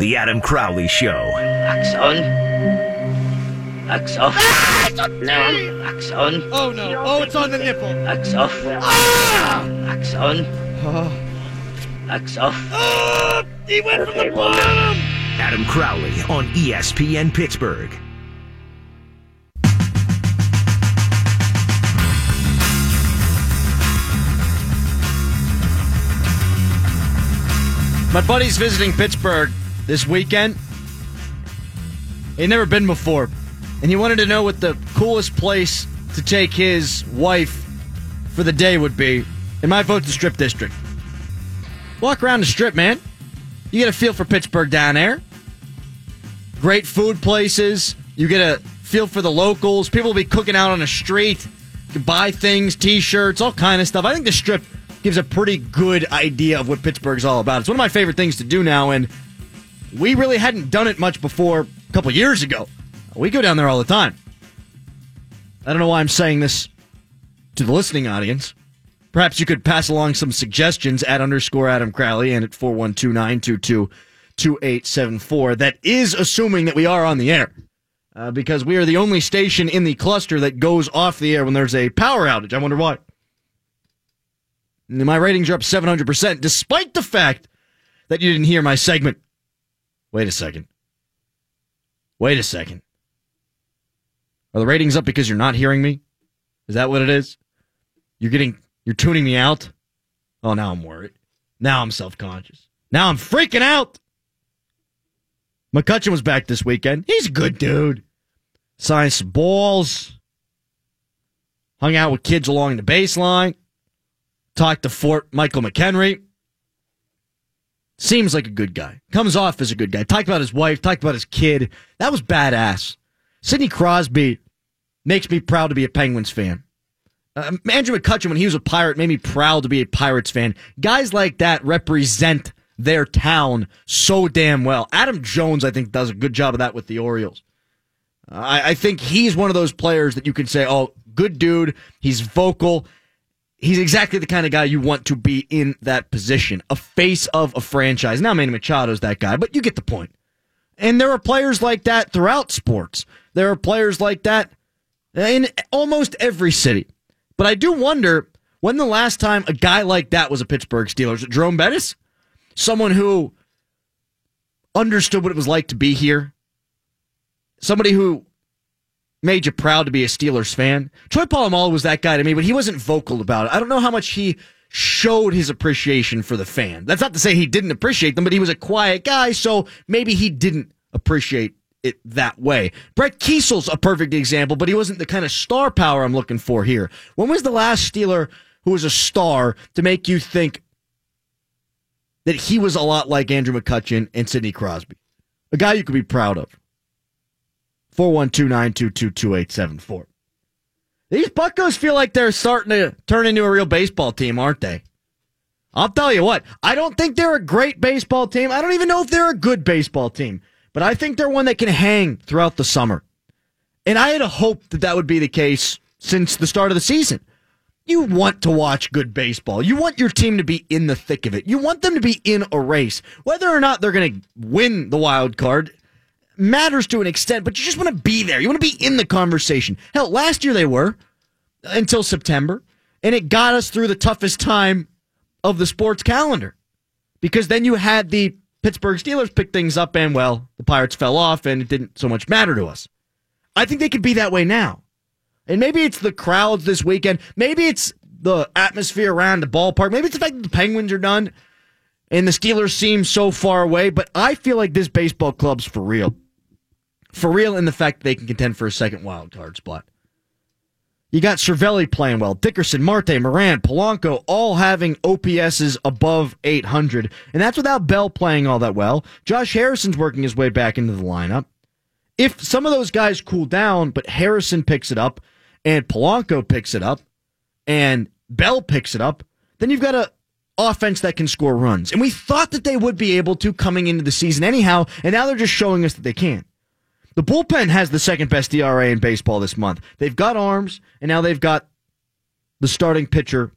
The Adam Crowley Show. Wax on. Wax off. no. Wax on. Oh no! Oh, it's on the nipple. Wax off. Ah! Wax on. Wax off. Ah! He went from the bottom. Adam Crowley on ESPN Pittsburgh. My buddy's visiting Pittsburgh this weekend. He'd never been before, and he wanted to know what the coolest place to take his wife for the day would be. And my vote's the Strip District. Walk around the Strip, man. You get a feel for Pittsburgh down there. Great food places. You get a feel for the locals. People will be cooking out on the street. You can buy things, T-shirts, all kind of stuff. I think the Strip gives a pretty good idea of what Pittsburgh's all about. It's one of my favorite things to do now, and we really hadn't done it much before a couple years ago. We go down there all the time. I don't know why I'm saying this to the listening audience. Perhaps you could pass along some suggestions at underscore Adam Crowley and at 412-922-2874. That is assuming that we are on the air. Uh, because we are the only station in the cluster that goes off the air when there's a power outage. I wonder why. My ratings are up 700%, despite the fact that you didn't hear my segment. Wait a second. Wait a second. Are the ratings up because you're not hearing me? Is that what it is? You're getting, you're tuning me out? Oh, now I'm worried. Now I'm self conscious. Now I'm freaking out. McCutchen was back this weekend. He's a good dude. Some balls. Hung out with kids along the baseline. Talked to Fort Michael McKenry. Seems like a good guy. Comes off as a good guy. Talked about his wife. Talked about his kid. That was badass. Sidney Crosby makes me proud to be a Penguins fan. Uh, Andrew McCutchen, when he was a Pirate, made me proud to be a Pirates fan. Guys like that represent their town so damn well. Adam Jones, I think, does a good job of that with the Orioles. I, I think he's one of those players that you can say, oh, good dude. He's vocal. He's exactly the kind of guy you want to be in that position, a face of a franchise. Now, Manny Machado's that guy, but you get the point. And there are players like that throughout sports. There are players like that in almost every city. But I do wonder when the last time a guy like that was a Pittsburgh Steelers. Jerome Bettis? Someone who understood what it was like to be here. Somebody who made you proud to be a Steelers fan. Troy Polamalu was that guy to me, but he wasn't vocal about it. I don't know how much he showed his appreciation for the fan. That's not to say he didn't appreciate them, but he was a quiet guy, so maybe he didn't appreciate it that way. Brett Keisel's a perfect example, but he wasn't the kind of star power I'm looking for here. When was the last Steeler who was a star to make you think that he was a lot like Andrew McCutchen and Sidney Crosby? A guy you could be proud of. 412-922-2874. These Buckos feel like they're starting to turn into a real baseball team, aren't they? I'll tell you what, I don't think they're a great baseball team. I don't even know if they're a good baseball team, but I think they're one that can hang throughout the summer. And I had a hope that that would be the case since the start of the season. You want to watch good baseball. You want your team to be in the thick of it. You want them to be in a race. Whether or not they're going to win the wild card matters to an extent, but you just want to be there. You want to be in the conversation. Hell, last year they were until September, and it got us through the toughest time of the sports calendar because then you had the Pittsburgh Steelers pick things up, and well, the Pirates fell off, and it didn't so much matter to us. I think they could be that way now. And maybe it's the crowds this weekend. Maybe it's the atmosphere around the ballpark. Maybe it's the fact that the Penguins are done and the Steelers seem so far away. But I feel like this baseball club's for real. For real in the fact they can contend for a second wild card spot. You got Cervelli playing well, Dickerson, Marte, Moran, Polanco, all having OPSs above 800. And that's without Bell playing all that well. Josh Harrison's working his way back into the lineup. If some of those guys cool down, but Harrison picks it up, and Polanco picks it up, and Bell picks it up, then you've got a offense that can score runs. And we thought that they would be able to coming into the season anyhow, and now they're just showing us that they can't. The bullpen has the second best ERA in baseball this month. They've got arms, and now they've got the starting pitcher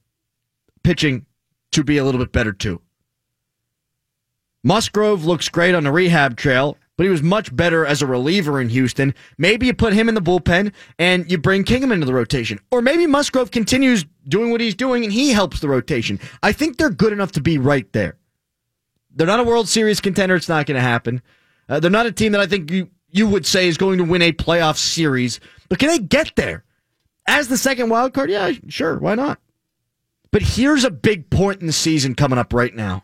pitching to be a little bit better too. Musgrove looks great on the rehab trail, but he was much better as a reliever in Houston. Maybe you put him in the bullpen and you bring Kingham into the rotation. Or maybe Musgrove continues doing what he's doing and he helps the rotation. I think they're good enough to be right there. They're not a World Series contender. It's not going to happen. Uh, they're not a team that I think you, you would say is going to win a playoff series. But can they get there? As the second wild card? Yeah, sure. Why not? But here's a big point in the season coming up right now.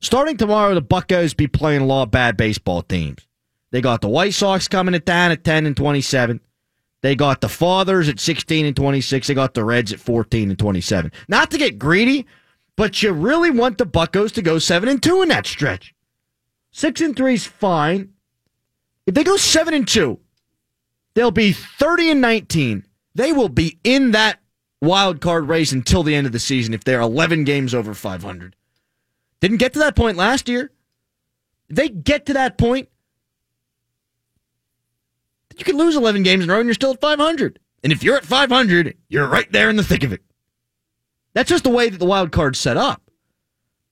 Starting tomorrow, the Buckeyes be playing a lot of bad baseball teams. They got the White Sox coming at down at 10 and 27. They got the Fathers at 16 and 26. They got the Reds at 14 and 27. Not to get greedy, but you really want the Buckos to go 7 and 2 in that stretch. 6 and 3 is fine. If they go 7 and 2, they'll be 30 and 19. They will be in that wild card race until the end of the season if they're 11 games over 500. Didn't get to that point last year. If they get to that point, you can lose 11 games in a row and you're still at 500. And if you're at 500, you're right there in the thick of it. That's just the way that the wild card's set up.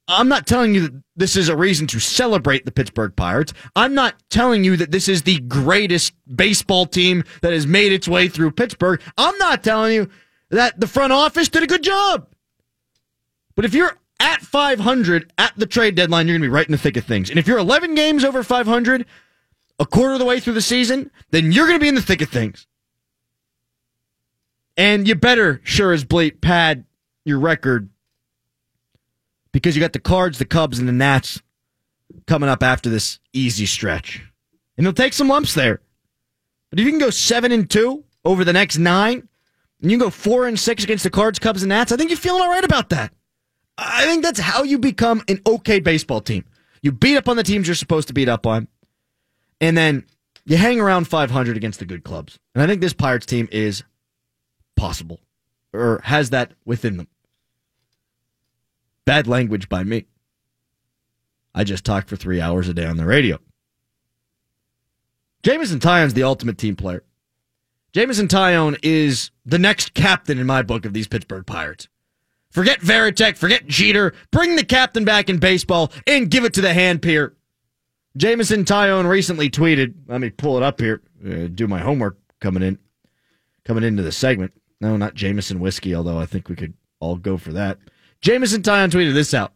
I'm not telling you that this is a reason to celebrate the Pittsburgh Pirates. I'm not telling you that this is the greatest baseball team that has made its way through Pittsburgh. I'm not telling you that the front office did a good job. But if you're at 500 at the trade deadline, you're going to be right in the thick of things. And if you're 11 games over 500, a quarter of the way through the season, then you're going to be in the thick of things. And you better, sure as bleep, pad your record because you got the Cards, the Cubs, and the Nats coming up after this easy stretch. And they'll take some lumps there. But if you can go 7 and 2 over the next nine, and you can go 4 and 6 against the Cards, Cubs, and Nats, I think you're feeling all right about that. I think that's how you become an okay baseball team. You beat up on the teams you're supposed to beat up on, and then you hang around 500 against the good clubs. And I think this Pirates team is possible or has that within them. Bad language by me. I just talk for three hours a day on the radio. Jameson Taillon's the ultimate team player. Jameson Taillon is the next captain in my book of these Pittsburgh Pirates. Forget Varitek, forget Jeter. Bring the captain back in baseball and give it to the hand peer. Jameson Taillon recently tweeted. Let me pull it up here. Uh, do my homework coming in, coming into the segment. No, not Jameson whiskey. Although I think we could all go for that. Jameson Taillon tweeted this out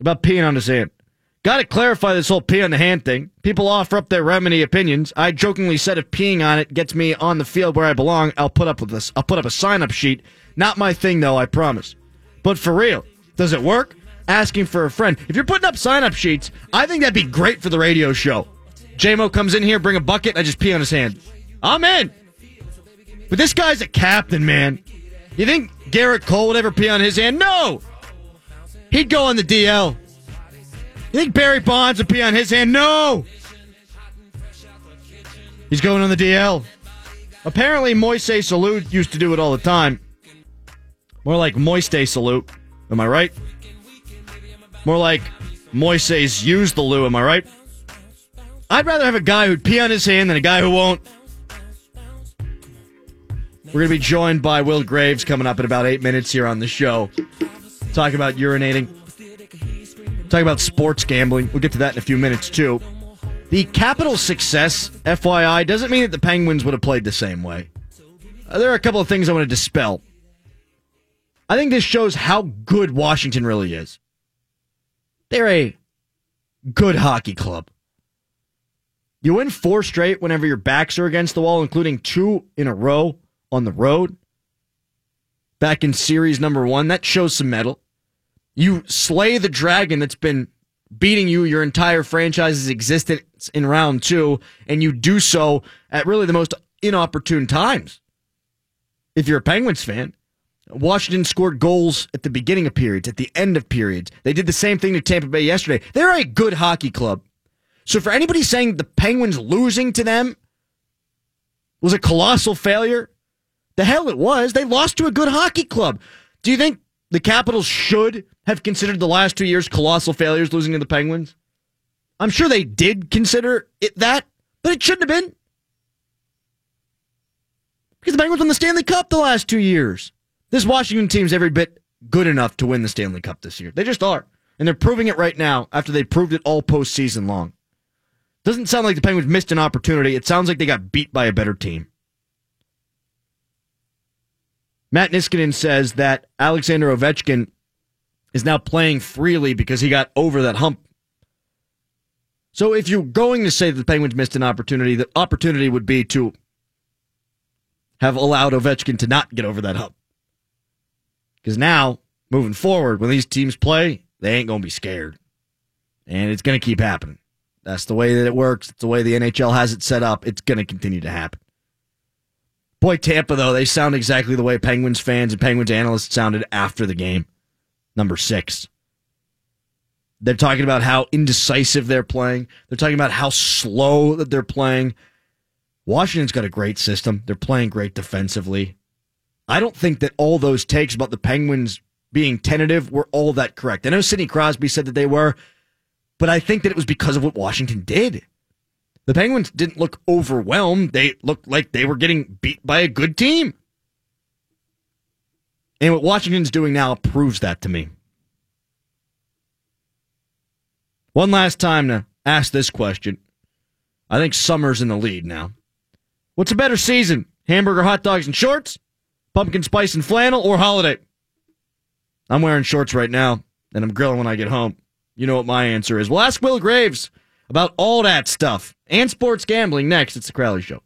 about peeing on his hand. Got to clarify this whole pee on the hand thing. People offer up their remedy opinions. I jokingly said if peeing on it gets me on the field where I belong, I'll put up with this. I'll put up a sign up sheet. Not my thing though, I promise. But for real, does it work? Asking for a friend. If you're putting up sign up sheets, I think that'd be great for the radio show. JMO comes in here, bring a bucket, I just pee on his hand. I'm in. But this guy's a captain, man. You think Gerrit Cole would ever pee on his hand? No! He'd go on the DL. You think Barry Bonds would pee on his hand? No! He's going on the DL. Apparently, Moises Alou used to do it all the time. More like Moiste Salute. Am I right? More like Moises use the loo. Am I right? I'd rather have a guy who'd pee on his hand than a guy who won't. We're going to be joined by Will Graves coming up in about eight minutes here on the show. Talking about urinating. Talking about sports gambling. We'll get to that in a few minutes, too. The Capitals' success, FYI, doesn't mean that the Penguins would have played the same way. Uh, there are a couple of things I want to dispel. I think this shows how good Washington really is. They're a good hockey club. You win four straight whenever your backs are against the wall, including two in a row on the road. Back in series number one, that shows some metal. You slay the dragon that's been beating you your entire franchise's existence in round two, and you do so at really the most inopportune times. If you're a Penguins fan, Washington scored goals at the beginning of periods, at the end of periods. They did the same thing to Tampa Bay yesterday. They're a good hockey club. So for anybody saying the Penguins losing to them was a colossal failure, the hell it was. They lost to a good hockey club. Do you think the Capitals should have considered the last two years colossal failures losing to the Penguins? I'm sure they did consider it that, but it shouldn't have been. Because the Penguins won the Stanley Cup the last two years. This Washington team's every bit good enough to win the Stanley Cup this year. They just are. And they're proving it right now after they proved it all postseason long. Doesn't sound like the Penguins missed an opportunity. It sounds like they got beat by a better team. Matt Niskanen says that Alexander Ovechkin is now playing freely because he got over that hump. So if you're going to say that the Penguins missed an opportunity, the opportunity would be to have allowed Ovechkin to not get over that hump. Because now, moving forward, when these teams play, they ain't going to be scared. And it's going to keep happening. That's the way that it works. It's the way the NHL has it set up. It's going to continue to happen. Boy, Tampa, though, they sound exactly the way Penguins fans and Penguins analysts sounded after the game. Number six. They're talking about how indecisive they're playing. They're talking about how slow that they're playing. Washington's got a great system. They're playing great defensively. I don't think that all those takes about the Penguins being tentative were all that correct. I know Sidney Crosby said that they were, but I think that it was because of what Washington did. The Penguins didn't look overwhelmed. They looked like they were getting beat by a good team. And what Washington's doing now proves that to me. One last time to ask this question. I think Summer's in the lead now. What's a better season? Hamburger, hot dogs, and shorts? Pumpkin spice and flannel, or holiday? I'm wearing shorts right now, and I'm grilling when I get home. You know what my answer is. Well, ask Will Graves about all that stuff and sports gambling next. It's the Crowley Show.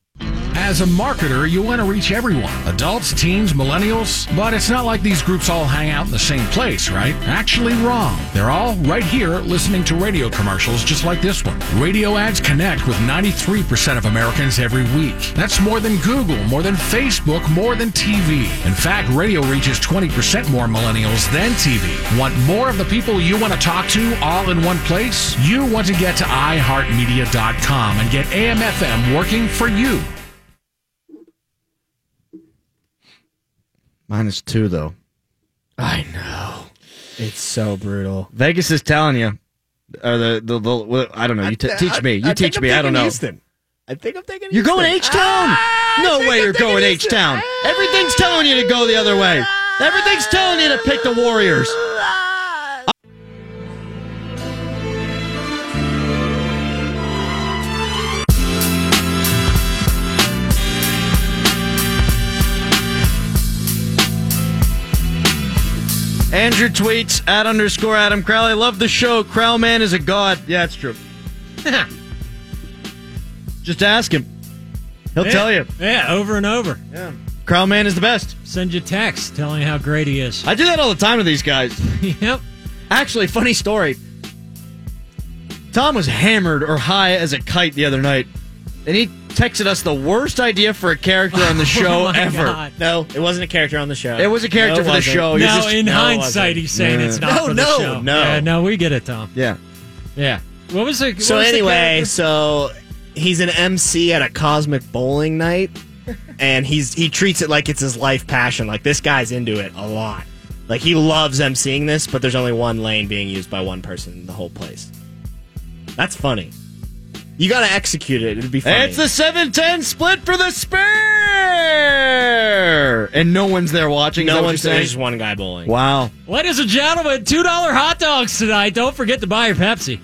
As a marketer, you want to reach everyone adults, teens, millennials. But it's not like these groups all hang out in the same place, right? Actually, wrong. They're all right here listening to radio commercials just like this one. Radio ads connect with 93% of Americans every week. That's more than Google, more than Facebook, more than TV. In fact, radio reaches 20% more millennials than TV. Want more of the people you want to talk to all in one place? You want to get to iHeartMedia.com and get AMFM working for you. Minus two, though. I know. It's so brutal. Vegas is telling you. Or the, the, the well, I don't know. You t- teach me. You teach me. I don't know. Houston. I think I'm taking. You're going Houston. H Town. Ah, no way I'm you're going H Town. Ah. Everything's telling you to go the other way. Everything's telling you to pick the Warriors. Andrew tweets at underscore Adam Crowley. Love the show. Crowlman is a god. Yeah, it's true. Just ask him. He'll tell you. Yeah, over and over. Yeah. Crowlman is the best. Send you text telling you how great he is. I do that all the time with these guys. yep. Actually, funny story. Tom was hammered or high as a kite the other night, and he texted us the worst idea for a character on the show Oh ever. God. No, it wasn't a character on the show. It was a character No, for the wasn't. show. He was Now, just- in no, hindsight, he's saying it's not No, for the no, show. no. Yeah, no, we get it, Tom. yeah. Yeah. What was it? So anyway, so he's an MC at a cosmic bowling night, and he's he treats it like it's his life passion. Like this guy's into it a lot. Like he loves emceeing this, but there's only one lane being used by one person in the whole place. That's funny. You got to execute it. It'd be funny. It's the 710 split for the spare! And no one's there watching. no one's you're there's just one guy bowling. Wow. Ladies and gentlemen, $2 hot dogs tonight. Don't forget to buy your Pepsi.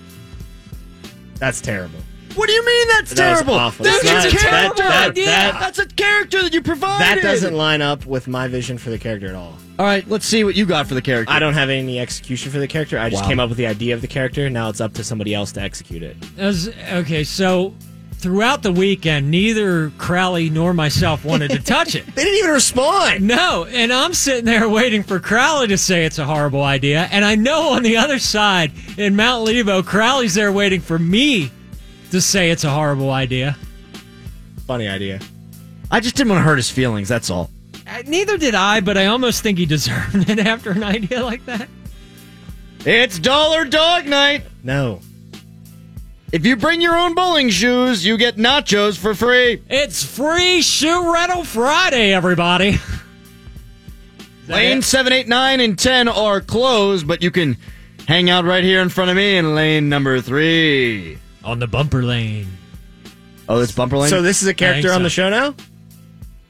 That's terrible. What do you mean that's That terrible? awful. That's That's a not- character. that- that- idea. that- That's a character that you provided. That doesn't line up with my vision for the character at all. All right, let's see what you got for the character. I don't have any execution for the character. I just Wow. came up with the idea of the character. Now it's up to somebody else to execute it. As, okay, so throughout the weekend, neither Crowley nor myself wanted to touch it. They didn't even respond. No, and I'm sitting there waiting for Crowley to say it's a horrible idea. And I know on the other side in Mount Lebo, Crowley's there waiting for me to say it's a horrible idea. Funny idea. I just didn't want to hurt his feelings. That's all. Uh, Neither did I, but I almost think he deserved it after an idea like that. It's Dollar Dog Night. No. If you bring your own bowling shoes, you get nachos for free. It's free shoe rental Friday, everybody. Lane 7, 8, 9, and 10 are closed, but you can hang out right here in front of me in lane number 3. On the bumper lane. Oh, it's bumper lane? So this is a character I think on the show now?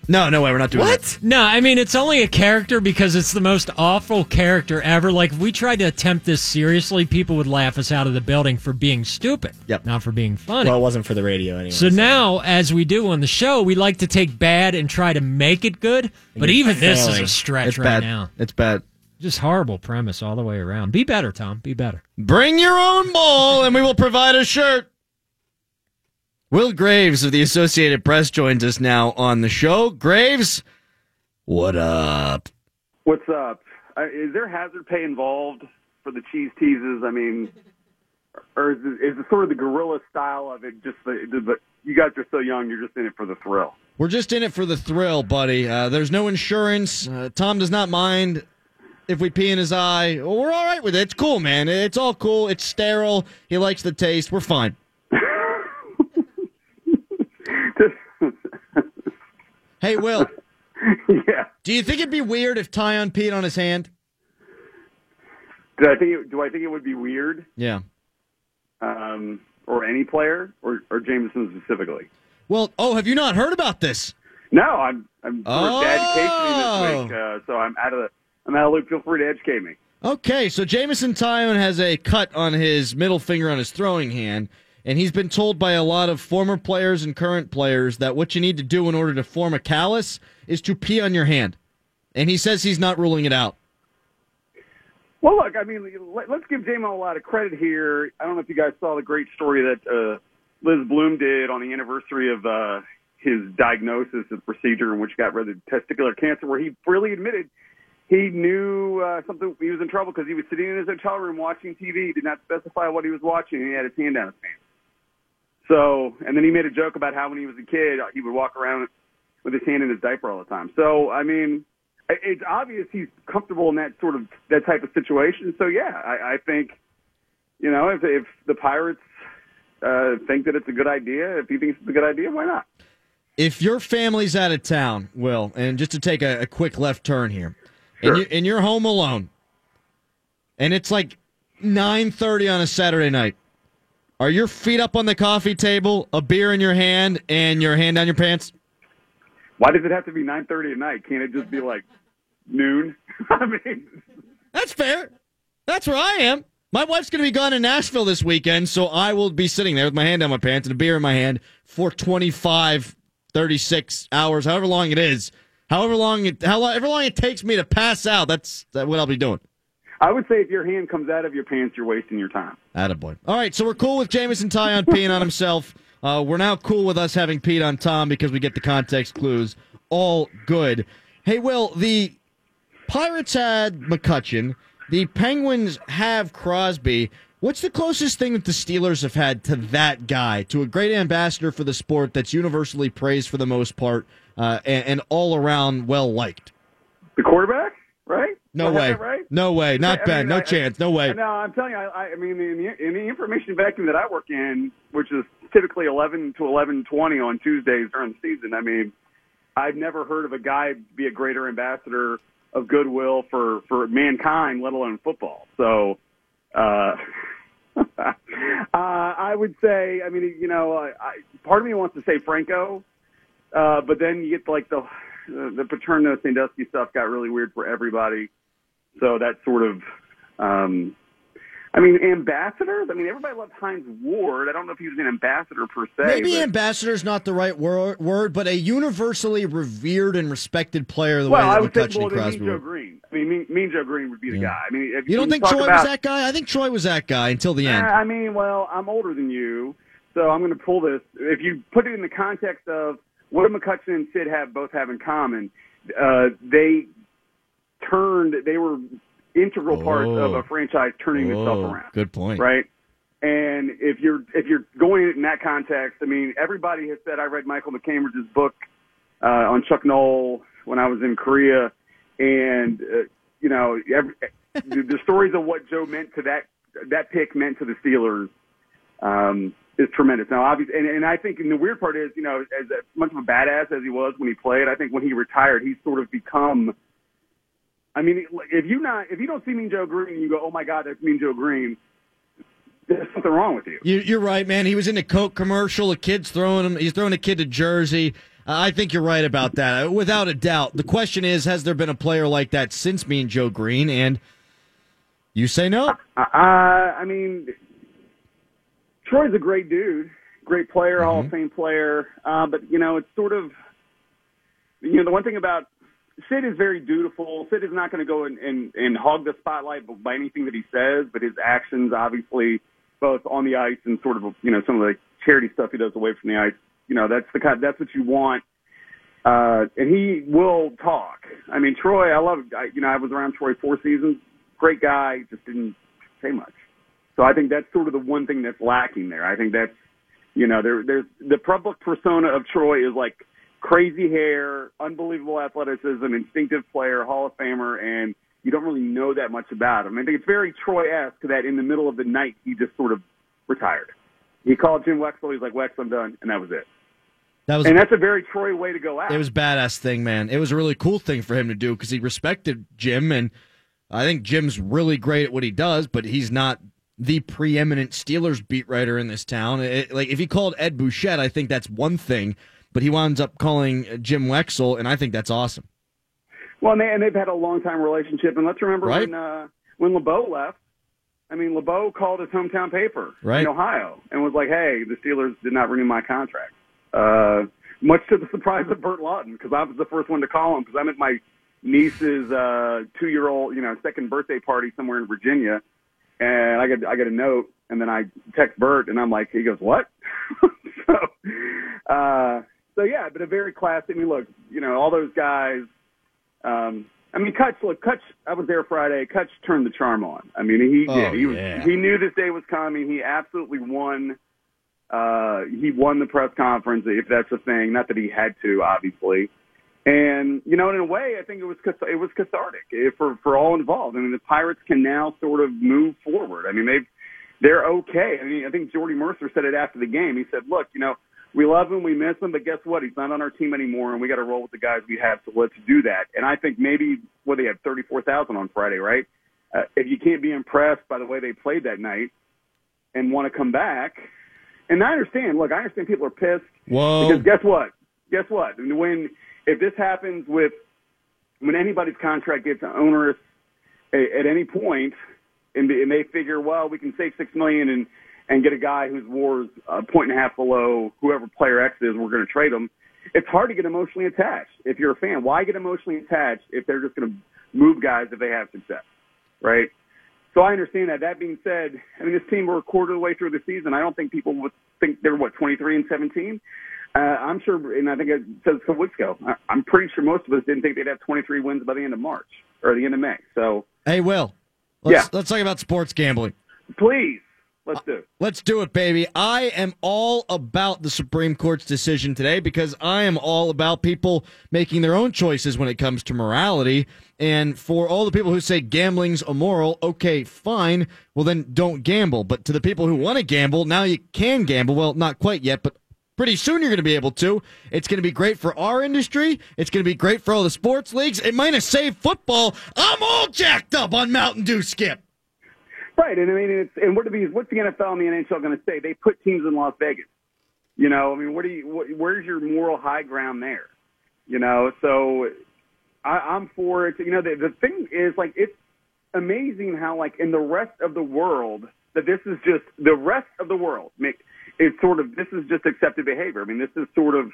No, no way. We're not doing What? No, I mean it's only a character because it's the most awful character ever. Like if we tried to attempt this seriously, people would laugh us out of the building for being stupid. Yep. Not for being funny. Well, it wasn't for the radio anyway. so now, as we do on the show, we like to take bad and try to make it good. But even this is a stretch It's right bad. now. It's bad. Just horrible premise all the way around. Be better, Tom. Be better. Bring your own ball, and we will provide a shirt. Will Graves of the Associated Press joins us now on the show. Graves, what up? What's up? Uh, is there hazard pay involved for the cheese teases? I mean, or is it, is it sort of the guerrilla style of it? Just the, the, the you guys are so young, you're just in it for the thrill. We're just in it for the thrill, buddy. Uh, there's no insurance. Uh, Tom does not mind if we pee in his eye. We're all right with it. It's cool, man. It's all cool. It's sterile. He likes the taste. We're fine. Hey, Will, yeah. do you think it'd be weird if Taillon peed on his hand? Do I think it, do I think it would be weird, Yeah. um, or any player, or, or Jameson specifically? Well, oh, have you not heard about this? No, I'm I'm Oh. educating this week, uh, so I'm out of the I'm out of loop. Feel free to educate me. Okay, so Jameson Taillon has a cut on his middle finger on his throwing hand, and he's been told by a lot of former players and current players that what you need to do in order to form a callus is to pee on your hand. And he says he's not ruling it out. Well, look, I mean, let, let's give J-Mo a lot of credit here. I don't know if you guys saw the great story that uh, Liz Bloom did on the anniversary of uh, his diagnosis of procedure in which he got rid of testicular cancer, where he freely admitted he knew uh, something. He was in trouble because he was sitting in his hotel room watching TV. He did not specify what he was watching, and he had his hand down his pants. So, and then he made a joke about how when he was a kid, he would walk around with his hand in his diaper all the time. So, I mean, it's obvious he's comfortable in that sort of that type of situation. So, yeah, I, I think, you know, if if the Pirates uh, think that it's a good idea, if he thinks it's a good idea, why not? If your family's out of town, Will, and just to take a, a quick left turn here, and, you, and you're home alone, and it's like 9.30 on a Saturday night, are your feet up on the coffee table, a beer in your hand, and your hand down your pants? Why does it have to be 9:30 at night? Can't it just be like noon? I mean, That's fair. That's where I am. My wife's going to be gone in Nashville this weekend, so I will be sitting there with my hand down my pants and a beer in my hand for 25, 36 hours, however long it is. However long it, however long it takes me to pass out, that's that what I'll be doing. I would say if your hand comes out of your pants, you're wasting your time. Attaboy. All right, so we're cool with Jameson Taillon peeing on himself. Uh, we're now cool with us having peed on Tom because we get the context clues. All good. Hey, Will, the Pirates had McCutchen. The Penguins have Crosby. What's the closest thing that the Steelers have had to that guy, to a great ambassador for the sport that's universally praised for the most part uh, and, and all around well liked? The quarterback, right? No way. Right? No way. Not I Ben. mean, no I- chance. No way. No, I'm telling you, I, I mean, in the, in the information vacuum that I work in, which is typically 11 to 11:20 on Tuesdays during the season, I mean, I've never heard of a guy be a greater ambassador of goodwill for for mankind, let alone football. So, uh, uh, I would say, I mean, you know, I, I, part of me wants to say Franco, uh, but then you get like the the Paterno Sandusky stuff got really weird for everybody. So that sort of, um, I mean, ambassadors. I mean, everybody loved Hines Ward. I don't know if he was an ambassador per se. Maybe but, ambassador is not the right wor- word, but a universally revered and respected player the well, way I would say, well, Crosby Mean Joe. Greene. I mean, mean, mean Joe Greene would be the Yeah. guy. I mean, if You don't think Troy about, was that guy? I think Troy was that guy until the end. I mean, well, I'm older than you, so I'm going to pull this. If you put it in the context of what do McCutchen and Sid have both have in common, uh, they turned. They were integral parts of Oh. a franchise turning itself Oh, around. good point. right? And if you're if you're going in that context, I mean, everybody has said I read Michael MacCambridge's book uh, on Chuck Noll when I was in Korea, and uh, you know, every, the, the stories of what Joe meant to that that pick meant to the Steelers um, is tremendous. Now, obviously, and, and I think and the weird part is, you know, as much of a badass as he was when he played, I think when he retired, he's sort of become. I mean, if you not if you don't see Mean Joe Greene, you go, oh my God, that's Mean Joe Greene. There's something wrong with you. You, you're right, man. He was in a Coke commercial. A kid's throwing him. He's throwing a kid to Jersey. I think you're right about that, uh, without a doubt. The question is, has there been a player like that since me and Joe Greene? And you say no. Uh, I mean, Troy's a great dude, great player, Hall of Fame player. Uh, but you know, it's sort of, you know, the one thing about Sid is very dutiful. Sid is not going to go and, and and hog the spotlight by anything that he says, but his actions, obviously, both on the ice and sort of, you know, some of the charity stuff he does away from the ice. You know, that's the kind, that's what you want. Uh, and he will talk. I mean, Troy, I love, I, you know, I was around Troy four seasons. Great guy, just didn't say much. So I think that's sort of the one thing that's lacking there. I think that's, you know, there, there's the public persona of Troy is like crazy hair, unbelievable athleticism, instinctive player, Hall of Famer, and you don't really know that much about him. I think it's very Troy-esque that in the middle of the night he just sort of retired. He called Jim Wexell. He's like, Wex, I'm done, and that was it. That was And that's a very Troy way to go out. it was a badass thing, man. It was a really cool thing for him to do because he respected Jim, and I think Jim's really great at what he does, but he's not the preeminent Steelers beat writer in this town. It- like if he called Ed Bouchette, I think that's one thing, but he winds up calling Jim Wexell, and I think that's awesome. Well, and, they, and they've had a long time relationship. And let's remember Right. when uh, when LeBeau left. I mean, LeBeau called his hometown paper Right. in Ohio and was like, "Hey, the Steelers did not renew my contract." Uh, much to the surprise of Burt Lauten, because I was the first one to call him because I'm at my niece's uh, two-year-old, you know, second birthday party somewhere in Virginia, and I get I get a note, and then I text Burt, and I'm like, he goes, "What?" so, uh, so yeah, but a very classy. I mean, look, you know, all those guys. Um, I mean, Kutch. Look, Kutch. I was there Friday. Kutch turned the charm on. I mean, he Oh, did. He was. yeah. He knew this day was coming. He absolutely won. Uh, he won the press conference, if that's a thing. Not that he had to, obviously. And you know, in a way, I think it was it was cathartic eh, for for all involved. I mean, the Pirates can now sort of move forward. I mean, they've they're okay. I mean, I think Jordy Mercer said it after the game. He said, "Look, you know, we love him, we miss him, but guess what? He's not on our team anymore, and we got to roll with the guys we have. So let's do that." And I think maybe what they had thirty four thousand on Friday, right? Uh, if you can't be impressed by the way they played that night and want to come back, and I understand. Look, I understand people are pissed. Whoa. Because guess what? Guess what? When if this happens with when anybody's contract gets onerous at any point, and, they figure, well, we can save six million and and get a guy whose WAR's a point and a half below whoever player X is, we're going to trade him. It's hard to get emotionally attached if you're a fan. Why get emotionally attached if they're just going to move guys if they have success, right? So I understand that. That being said, I mean, this team we're a quarter of the way through the season. I don't think people would think they're what 23 and 17. Uh, I'm sure, and I think it says a couple weeks ago. I, I'm pretty sure most of us didn't think they'd have 23 wins by the end of March or the end of May. So Hey, Will. Let's, Yeah. let's talk about sports gambling. please, let's do. it. Let's do it, baby. I am all about the Supreme Court's decision today because I am all about people making their own choices when it comes to morality. And for all the people who say gambling's immoral, okay, fine. Well, then don't gamble. But to the people who want to gamble, now you can gamble. Well, not quite yet, but pretty soon you're going to be able to. It's going to be great for our industry. It's going to be great for all the sports leagues. It might have saved football. I'm all jacked up on Mountain Dew, Skip. Right, and I mean, it's and what these? What's the NFL and the NHL going to say? They put teams in Las Vegas. You know, I mean, what do you? What, where's your moral high ground there? You know, so I, I'm for it. You know, the the thing is, like, it's amazing how, like, in the rest of the world, that this is just the rest of the world. Make it's sort of this is just accepted behavior. I mean, this is sort of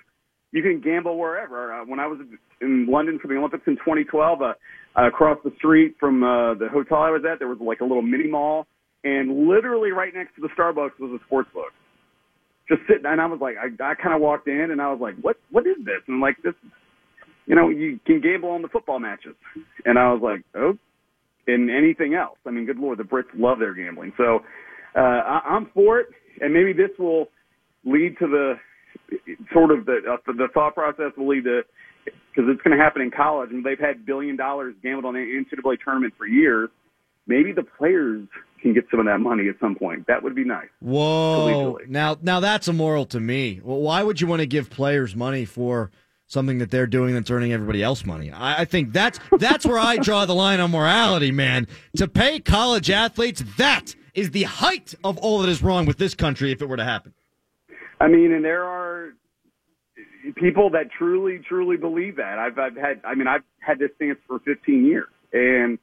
you can gamble wherever. Uh, when I was in London for the Olympics in 2012, uh, uh, across the street from uh, the hotel I was at, there was like a little mini mall, and literally right next to the Starbucks was a sports book. Just sitting, and I was like, I, I kind of walked in, and I was like, what, what is this? And like this, you know, you can gamble on the football matches, and I was like, oh, and anything else. I mean, good lord, the Brits love their gambling, so uh, I, I'm for it, and maybe this will lead to the sort of the uh, the thought process will lead to because it's going to happen in college, and they've had billion dollars gambled on the NCAA tournament for years. Maybe the players can get some of that money at some point. That would be nice. Whoa! Now, now that's immoral to me. Well, why would you want to give players money for something that they're doing that's earning everybody else money? I, I think that's that's where I draw the line on morality, man. To pay college athletes, that is the height of all that is wrong with this country if it were to happen. I mean, and there are people that truly, truly believe that. I've, I've had, I mean, I've had this stance for 15 years, and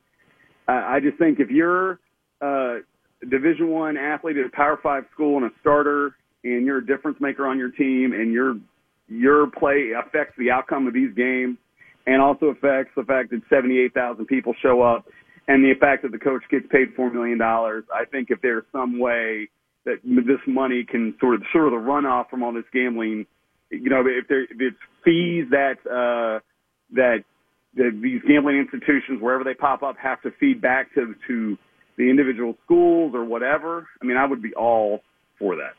I just think if you're a Division One athlete at a Power Five school and a starter, and you're a difference maker on your team, and your your play affects the outcome of these games, and also affects the fact that 78,000 people show up, and the fact that the coach gets paid four million dollars. I think if there's some way that this money can sort of sort of the runoff from all this gambling you know, if there if it's fees that uh, that that these gambling institutions, wherever they pop up, have to feed back to to the individual schools or whatever. I mean, I would be all for that,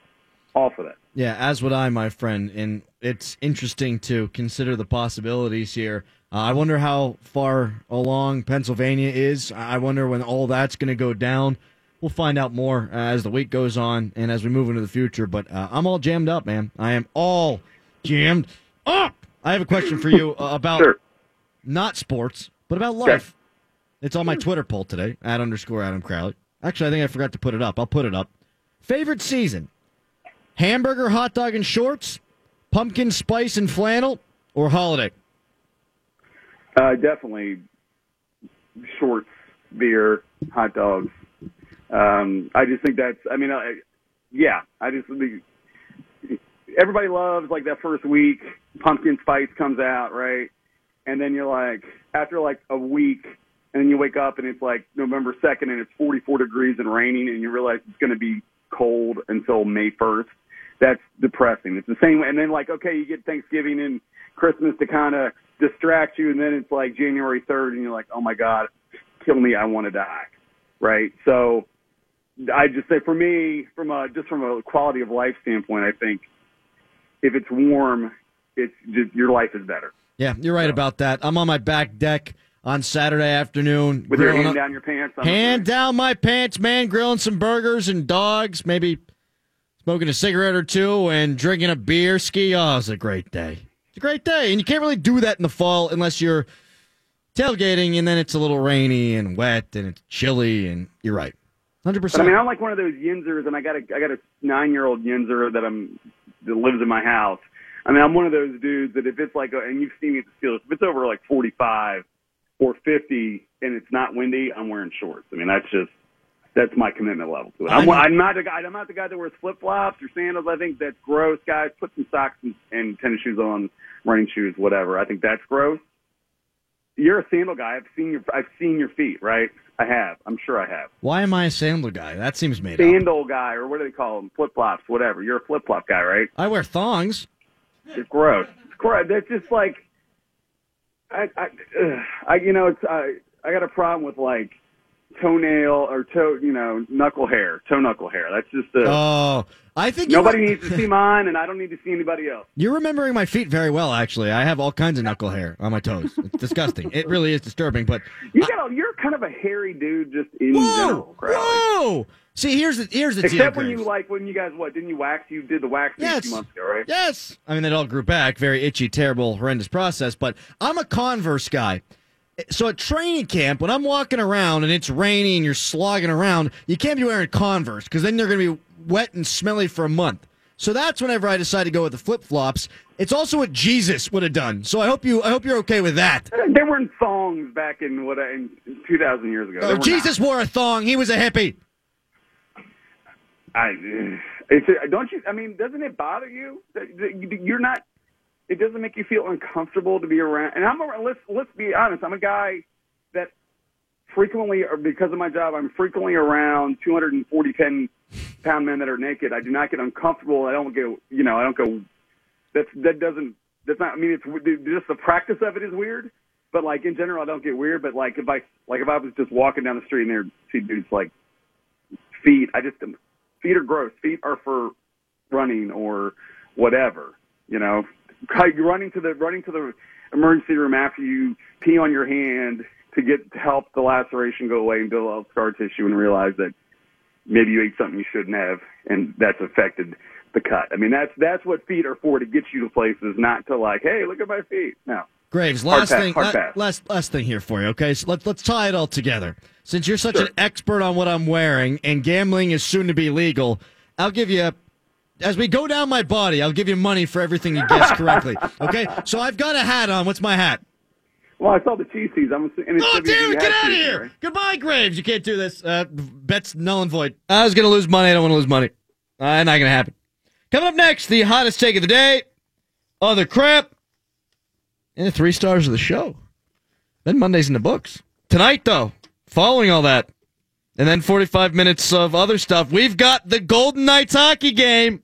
all for that. Yeah, as would I, my friend. And it's interesting to consider the possibilities here. Uh, I wonder how far along Pennsylvania is. I wonder when all that's going to go down. We'll find out more as the week goes on and as we move into the future. But uh, I'm all jammed up, man. I am all jammed up. I have a question for you uh, about Sure. not sports, but about life. It's on my Twitter poll today, at underscore Adam Crowley. Actually, I think I forgot to put it up. I'll put it up. Favorite season? Hamburger, hot dog, and shorts, pumpkin spice and flannel, or holiday? Uh, definitely shorts, beer, hot dogs. Um, I just think that's. I mean, I, yeah. I just everybody loves like that first week. Pumpkin spice comes out, right? And then you're like, after like a week, and then you wake up and it's like November second, and it's 44 degrees and raining, and you realize it's going to be cold until May 1st. That's depressing. It's the same. way. And then like, okay, you get Thanksgiving and Christmas to kind of distract you, and then it's like January 3rd, and you're like, oh my god, kill me, I want to die, right? So I just say for me, from a just from a quality of life standpoint, I think if it's warm, it's just your life is better. Yeah, you're right about that. I'm on my back deck on Saturday afternoon. With your hand up- down your pants, I'm Hand down my pants, man. Grilling some burgers and dogs, maybe smoking a cigarette or two and drinking a beer. Ski. Oh, it's a great day. A great day. And you can't really do that in the fall unless you're tailgating and then it's a little rainy and wet and it's chilly. And you're right. 100%. But I mean, I'm like one of those yinzers, and I got a I got a nine year old yinzer that I'm that lives in my house. I mean, I'm one of those dudes that if it's like, a, and you've seen me at the Steelers, if it's over like 45 or 50 and it's not windy, I'm wearing shorts. I mean, that's just that's my commitment level to it. I'm, I'm not the guy. I'm not the guy that wears flip flops or sandals. I think that's gross, guys. Put some socks and, and tennis shoes on, running shoes, whatever. I think that's gross. You're a sandal guy. I've seen your I've seen your feet, right? I have. I'm sure I have. Why am I a sandal guy? That seems made up. Sandal guy, or what do they call them? Flip flops, whatever. You're a flip flop guy, right? I wear thongs. It's gross. It's gross. That's just like, I, I, I you know, it's I, I got a problem with like toenail or toe, you know, knuckle hair, toe knuckle hair. That's just a, Oh, I think you nobody were- needs to see mine, and I don't need to see anybody else. You're remembering my feet very well, actually. I have all kinds of knuckle hair on my toes. It's disgusting. It really is disturbing, but You got, a, you're kind of a hairy dude, just in general, Crowley. whoa! See, here's the here's the Except when you like when you guys what didn't you wax? You did the wax thing a few months ago, right? Yes. I mean, that all grew back. Very itchy, terrible, horrendous process. But I'm a Converse guy. So at training camp, when I'm walking around and it's rainy and you're slogging around, you can't be wearing Converse because then they're going to be wet and smelly for a month. So that's whenever I decide to go with the flip flops. It's also what Jesus would have done. So I hope you, I hope you're okay with that. Uh, they were in thongs back in what uh, in two thousand years ago. Oh, Jesus wore a thong. He was a hippie. I, eh, it's, a, don't you? I mean, doesn't it bother you? that You're not. It doesn't make you feel uncomfortable to be around. And I'm. a- Let's let's be honest. I'm a guy that frequently, or because of my job, I'm frequently around 240 10 pound men that are naked. I do not get uncomfortable. I don't go. You know, I don't go. That's that doesn't. That's not. I mean, it's just the practice of it is weird. But like in general, I don't get weird. But like if I like if I was just walking down the street and there see dudes like feet, I just feet are gross. Feet are for running or whatever. You know, running to the running to the emergency room after you pee on your hand to get to help the laceration go away and build up scar tissue and realize that maybe you ate something you shouldn't have and that's affected the cut. I mean, that's that's what feet are for to get you to places, not to like, hey, look at my feet. No. Graves, last pass, thing, la- last last thing here for you. Okay, so let's let's tie it all together. Since you're such an expert on what I'm wearing, and gambling is soon to be legal, I'll give you as we go down my body, I'll give you money for everything you guess correctly. Okay? So I've got a hat on. What's my hat? Well, I saw the cheesies. I'm assuming. Oh, damn it, get out of here! Goodbye, Graves. You can't do this. Uh, bet's null and void. I was going to lose money. I don't want to lose money. Uh, not going to happen. Coming up next, the hottest take of the day, other crap, and the three stars of the show. Then Monday's in the books. Tonight, though, following all that, and then 45 minutes of other stuff, we've got the Golden Knights hockey game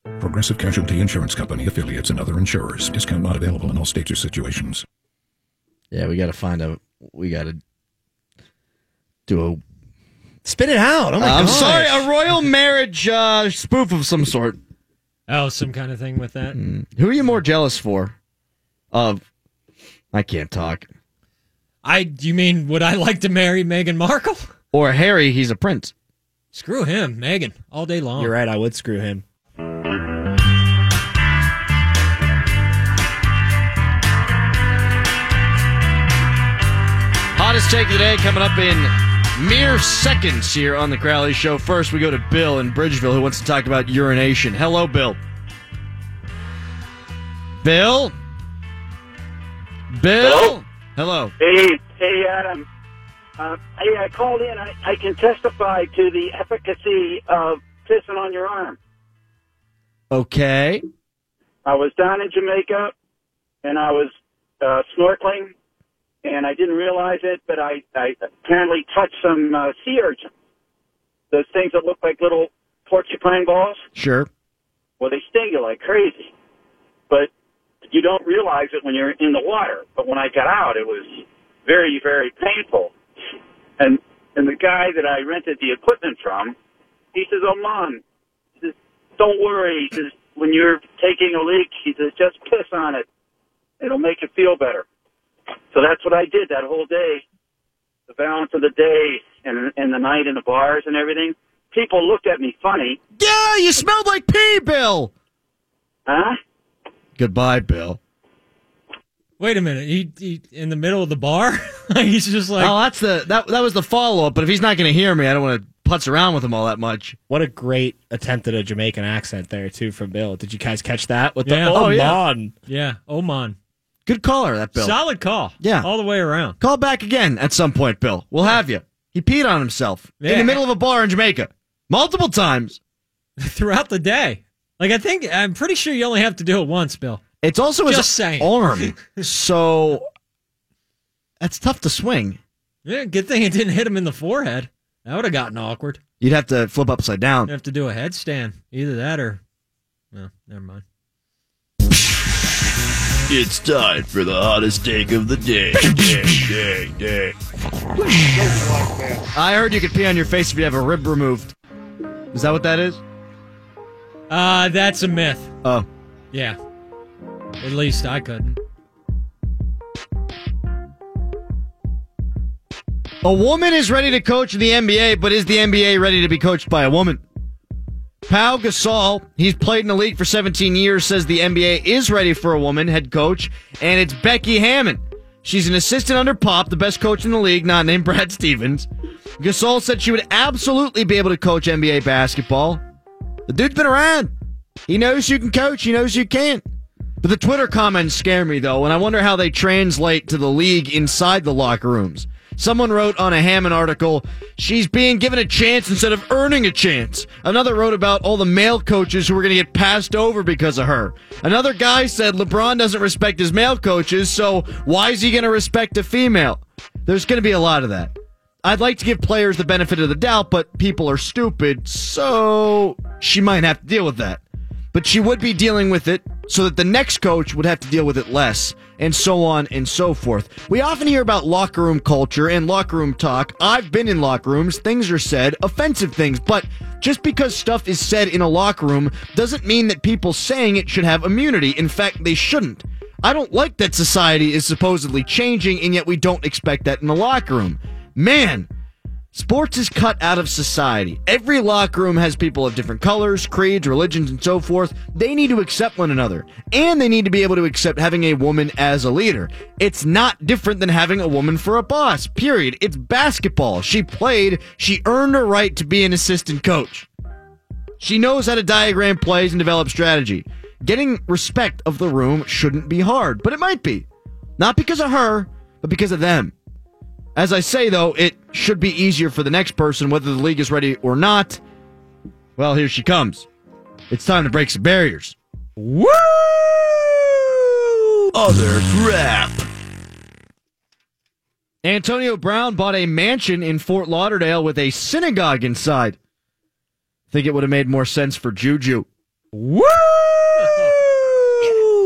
Progressive Casualty Insurance Company affiliates and other insurers. Discount not available in all states or situations. Yeah, we got to find a. We got to do a. Spit it out. Oh my I'm gosh. sorry, a royal marriage uh, spoof of some sort. Oh, some kind of thing with that. Who are you more jealous for? Of. I can't talk. I. You mean would I like to marry Meghan Markle? Or Harry, he's a prince. Screw him, Megan, all day long. You're right. I would screw him. Hottest take of the day coming up in mere seconds here on the Crowley Show. First, we go to Bill in Bridgeville who wants to talk about urination. Hello, Bill. Bill? Bill? Hello. Hey, hey, Adam. Uh, hey, I called in. I, I can testify to the efficacy of pissing on your arm. Okay. I was down in Jamaica, and I was uh, snorkeling, and I didn't realize it, but I, I apparently touched some uh, sea urchin. Those things that look like little porcupine balls. Sure. Well, they sting you like crazy, but you don't realize it when you're in the water. But when I got out, it was very, very painful. And and the guy that I rented the equipment from, he says, "Oh, man, he says, don't worry. He says, when you're taking a leak, he says, just piss on it. It'll make you feel better." So that's what I did that whole day. The balance of the day and and the night in the bars and everything. People looked at me funny. Yeah, you smelled like pee, Bill. Huh? Goodbye, Bill. Wait a minute. He, he in the middle of the bar. He's just like. oh, that's the that that was the follow up. But if he's not going to hear me, I don't want to putz around with him all that much. What a great attempt at a Jamaican accent there too from Bill. Did you guys catch that? With Yeah. the oh, Oh, yeah. man. yeah, Oman. Good caller, that Bill. Solid call. Yeah. all the way around. Call back again at some point, Bill. We'll have you. He peed on himself in the middle of a bar in Jamaica multiple times. throughout the day. Like I think I'm pretty sure you only have to do it once, Bill. It's also his Just saying. arm, so that's tough to swing. Yeah, good thing it didn't hit him in the forehead. That would have gotten awkward. You'd have to flip upside down. You'd have to do a headstand. Either that or well, never mind. It's time for the hottest take of the day. day, day, day. I heard you could pee on your face if you have a rib removed. Is that what that is? Uh that's a myth. Oh, Yeah. At least I couldn't. a woman is ready to coach the NBA, but is the NBA ready to be coached by a woman? Pau Gasol, he's played in the league for 17 years, says the NBA is ready for a woman head coach, and it's Becky Hammon. She's an assistant under Pop, the best coach in the league, not named Brad Stevens. Gasol said she would absolutely be able to coach NBA basketball. The dude's been around. He knows you can coach, he knows you can't. But the Twitter comments scare me, though, and I wonder how they translate to the league inside the locker rooms. Someone wrote on a Hammon article, she's being given a chance instead of earning a chance. Another wrote about all the male coaches who are going to get passed over because of her. Another guy said LeBron doesn't respect his male coaches, so why is he going to respect a female? There's going to be a lot of that. I'd like to give players the benefit of the doubt, but people are stupid, so she might have to deal with that. But she would be dealing with it so that the next coach would have to deal with it less, and so on and so forth. We often hear about locker room culture and locker room talk. I've been in locker rooms, things are said, offensive things, but just because stuff is said in a locker room doesn't mean that people saying it should have immunity. In fact, they shouldn't. I don't like that society is supposedly changing, and yet we don't expect that in the locker room. Man, Sports is cut out of society. Every locker room has people of different colors, creeds, religions, and so forth. They need to accept one another. And they need to be able to accept having a woman as a leader. It's not different than having a woman for a boss, period. It's basketball. She played, she earned a right to be an assistant coach. She knows how to diagram plays and develop strategy. Getting respect of the room shouldn't be hard, but it might be. Not because of her, but because of them. As I say, though, it should be easier for the next person, whether the league is ready or not. Well, here she comes. It's time to break some barriers. Woo! Other crap. Antonio Brown bought a mansion in Fort Lauderdale with a synagogue inside. Think it would have made more sense for Juju. Woo!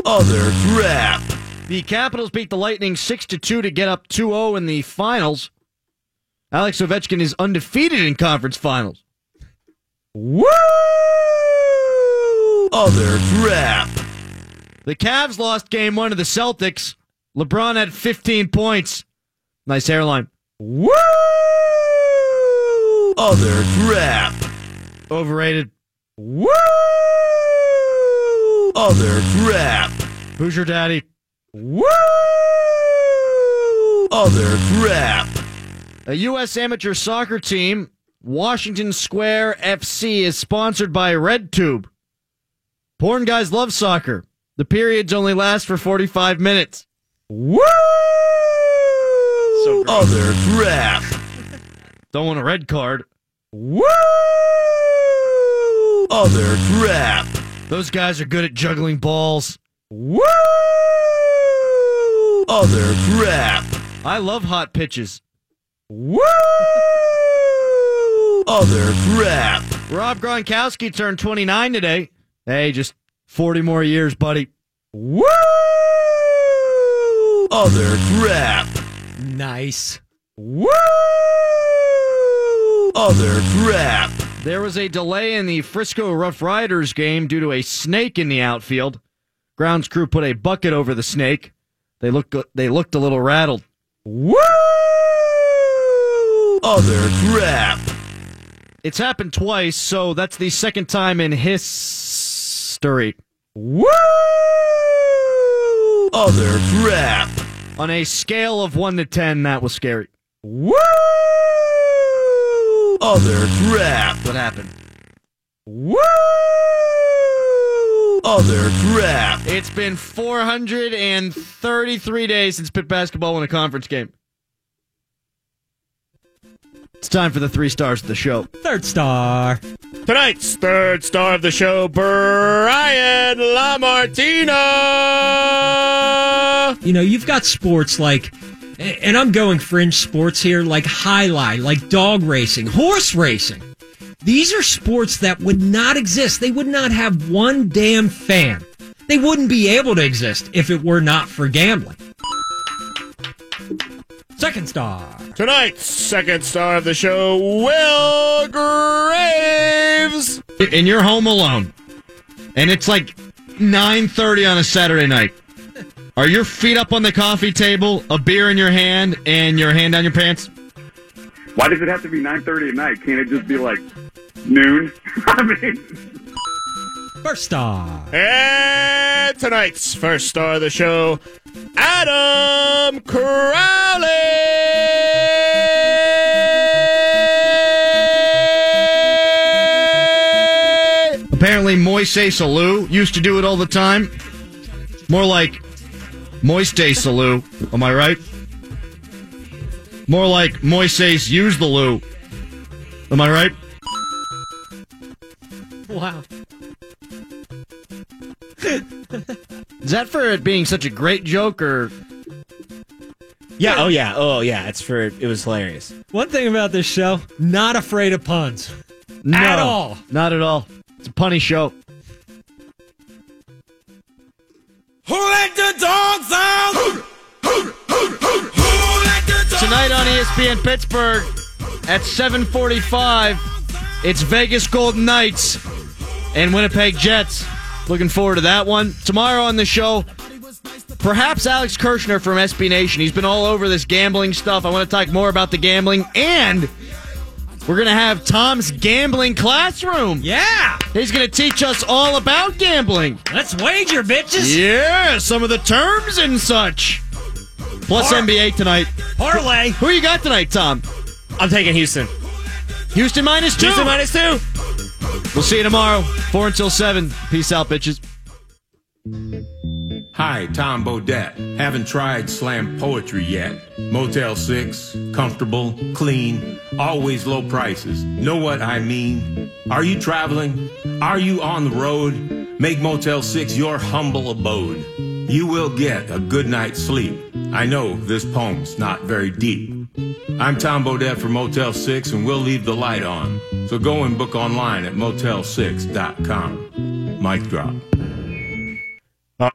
Other crap. The Capitals beat the Lightning 6 to 2 to get up 2-0 in the finals. Alex Ovechkin is undefeated in conference finals. Woo! Other crap. The Cavs lost game 1 to the Celtics. LeBron had 15 points. Nice hairline. Woo! Other crap. Overrated. Woo! Other crap. Who's your daddy? Woo! Other crap. A U.S. amateur soccer team, Washington Square FC, is sponsored by RedTube. Porn guys love soccer. The periods only last for 45 minutes. Woo! So. Other crap. Don't want a red card. Woo! Other crap. Those guys are good at juggling balls. Woo! Other crap. I love hot pitches. Woo! Other crap. Rob Gronkowski turned 29 today. Hey, just 40 more years, buddy. Woo! Other crap. Nice. Woo! Other crap. There was a delay in the Frisco Rough Riders game due to a snake in the outfield. Grounds crew put a bucket over the snake. They looked they looked a little rattled. Woo! Other crap. It's happened twice, so that's the second time in history. Woo! Other crap. On a scale of 1 to 10, that was scary. Woo! Other crap. What happened? Woo! Other crap. It's been 433 days since Pitt basketball won a conference game. It's time for the three stars of the show. Third star. Tonight's third star of the show, Brian Lamartina. You know, you've got sports like, and I'm going fringe sports here, like highlight, like dog racing, horse racing. These are sports that would not exist. They would not have one damn fan. They wouldn't be able to exist if it were not for gambling. Second star. Tonight's second star of the show, Will Graves. And you're home alone. And it's like 9:30 on a Saturday night. Are your feet up on the coffee table, a beer in your hand, and your hand down your pants? Why does it have to be 9:30 at night? Can't it just be like noon? I mean, First star. And tonight's first star of the show, Adam Crowley. Apparently, Moises Alou used to do it all the time. More like Moiste Salou. Am I right? More like Moises use the loo. Am I right? Wow. Is that for it being such a great joke, or Yeah, oh yeah, oh yeah, it's for, it was hilarious. One thing about this show, not afraid of puns. no? At all. Not at all. It's a punny show. Who let the dogs out? Tonight on ESPN Pittsburgh at 7:45, it's Vegas Golden Knights and Winnipeg Jets. Looking forward to that one. Tomorrow on the show, perhaps Alex Kirshner from SB Nation. He's been all over this gambling stuff. I want to talk more about the gambling and we're going to have Tom's gambling classroom. Yeah. He's going to teach us all about gambling. Let's wager, bitches. Yeah, some of the terms and such. Plus Par- NBA tonight. Parlay. Who you got tonight, Tom? I'm taking Houston. Houston minus two. Houston minus two. We'll see you tomorrow, four until seven. Peace out, bitches. Hi, Tom Bodett. Haven't tried slam poetry yet. Motel 6, comfortable, clean, always low prices. Know what I mean? Are you traveling? Are you on the road? Make Motel 6 your humble abode. You will get a good night's sleep. I know this poem's not very deep. I'm Tom Bodett for Motel 6 and we'll leave the light on. So go and book online at motel6.com. Mic drop. What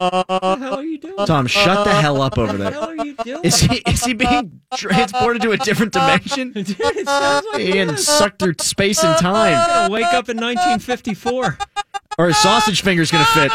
the hell are you doing? Tom, shut the hell up over What the there. hell are you doing? Is he is he being transported to a different dimension? Dude, it sounds like He getting sucked through space and I'm time, gonna wake up in 1954. or his sausage finger's gonna fit.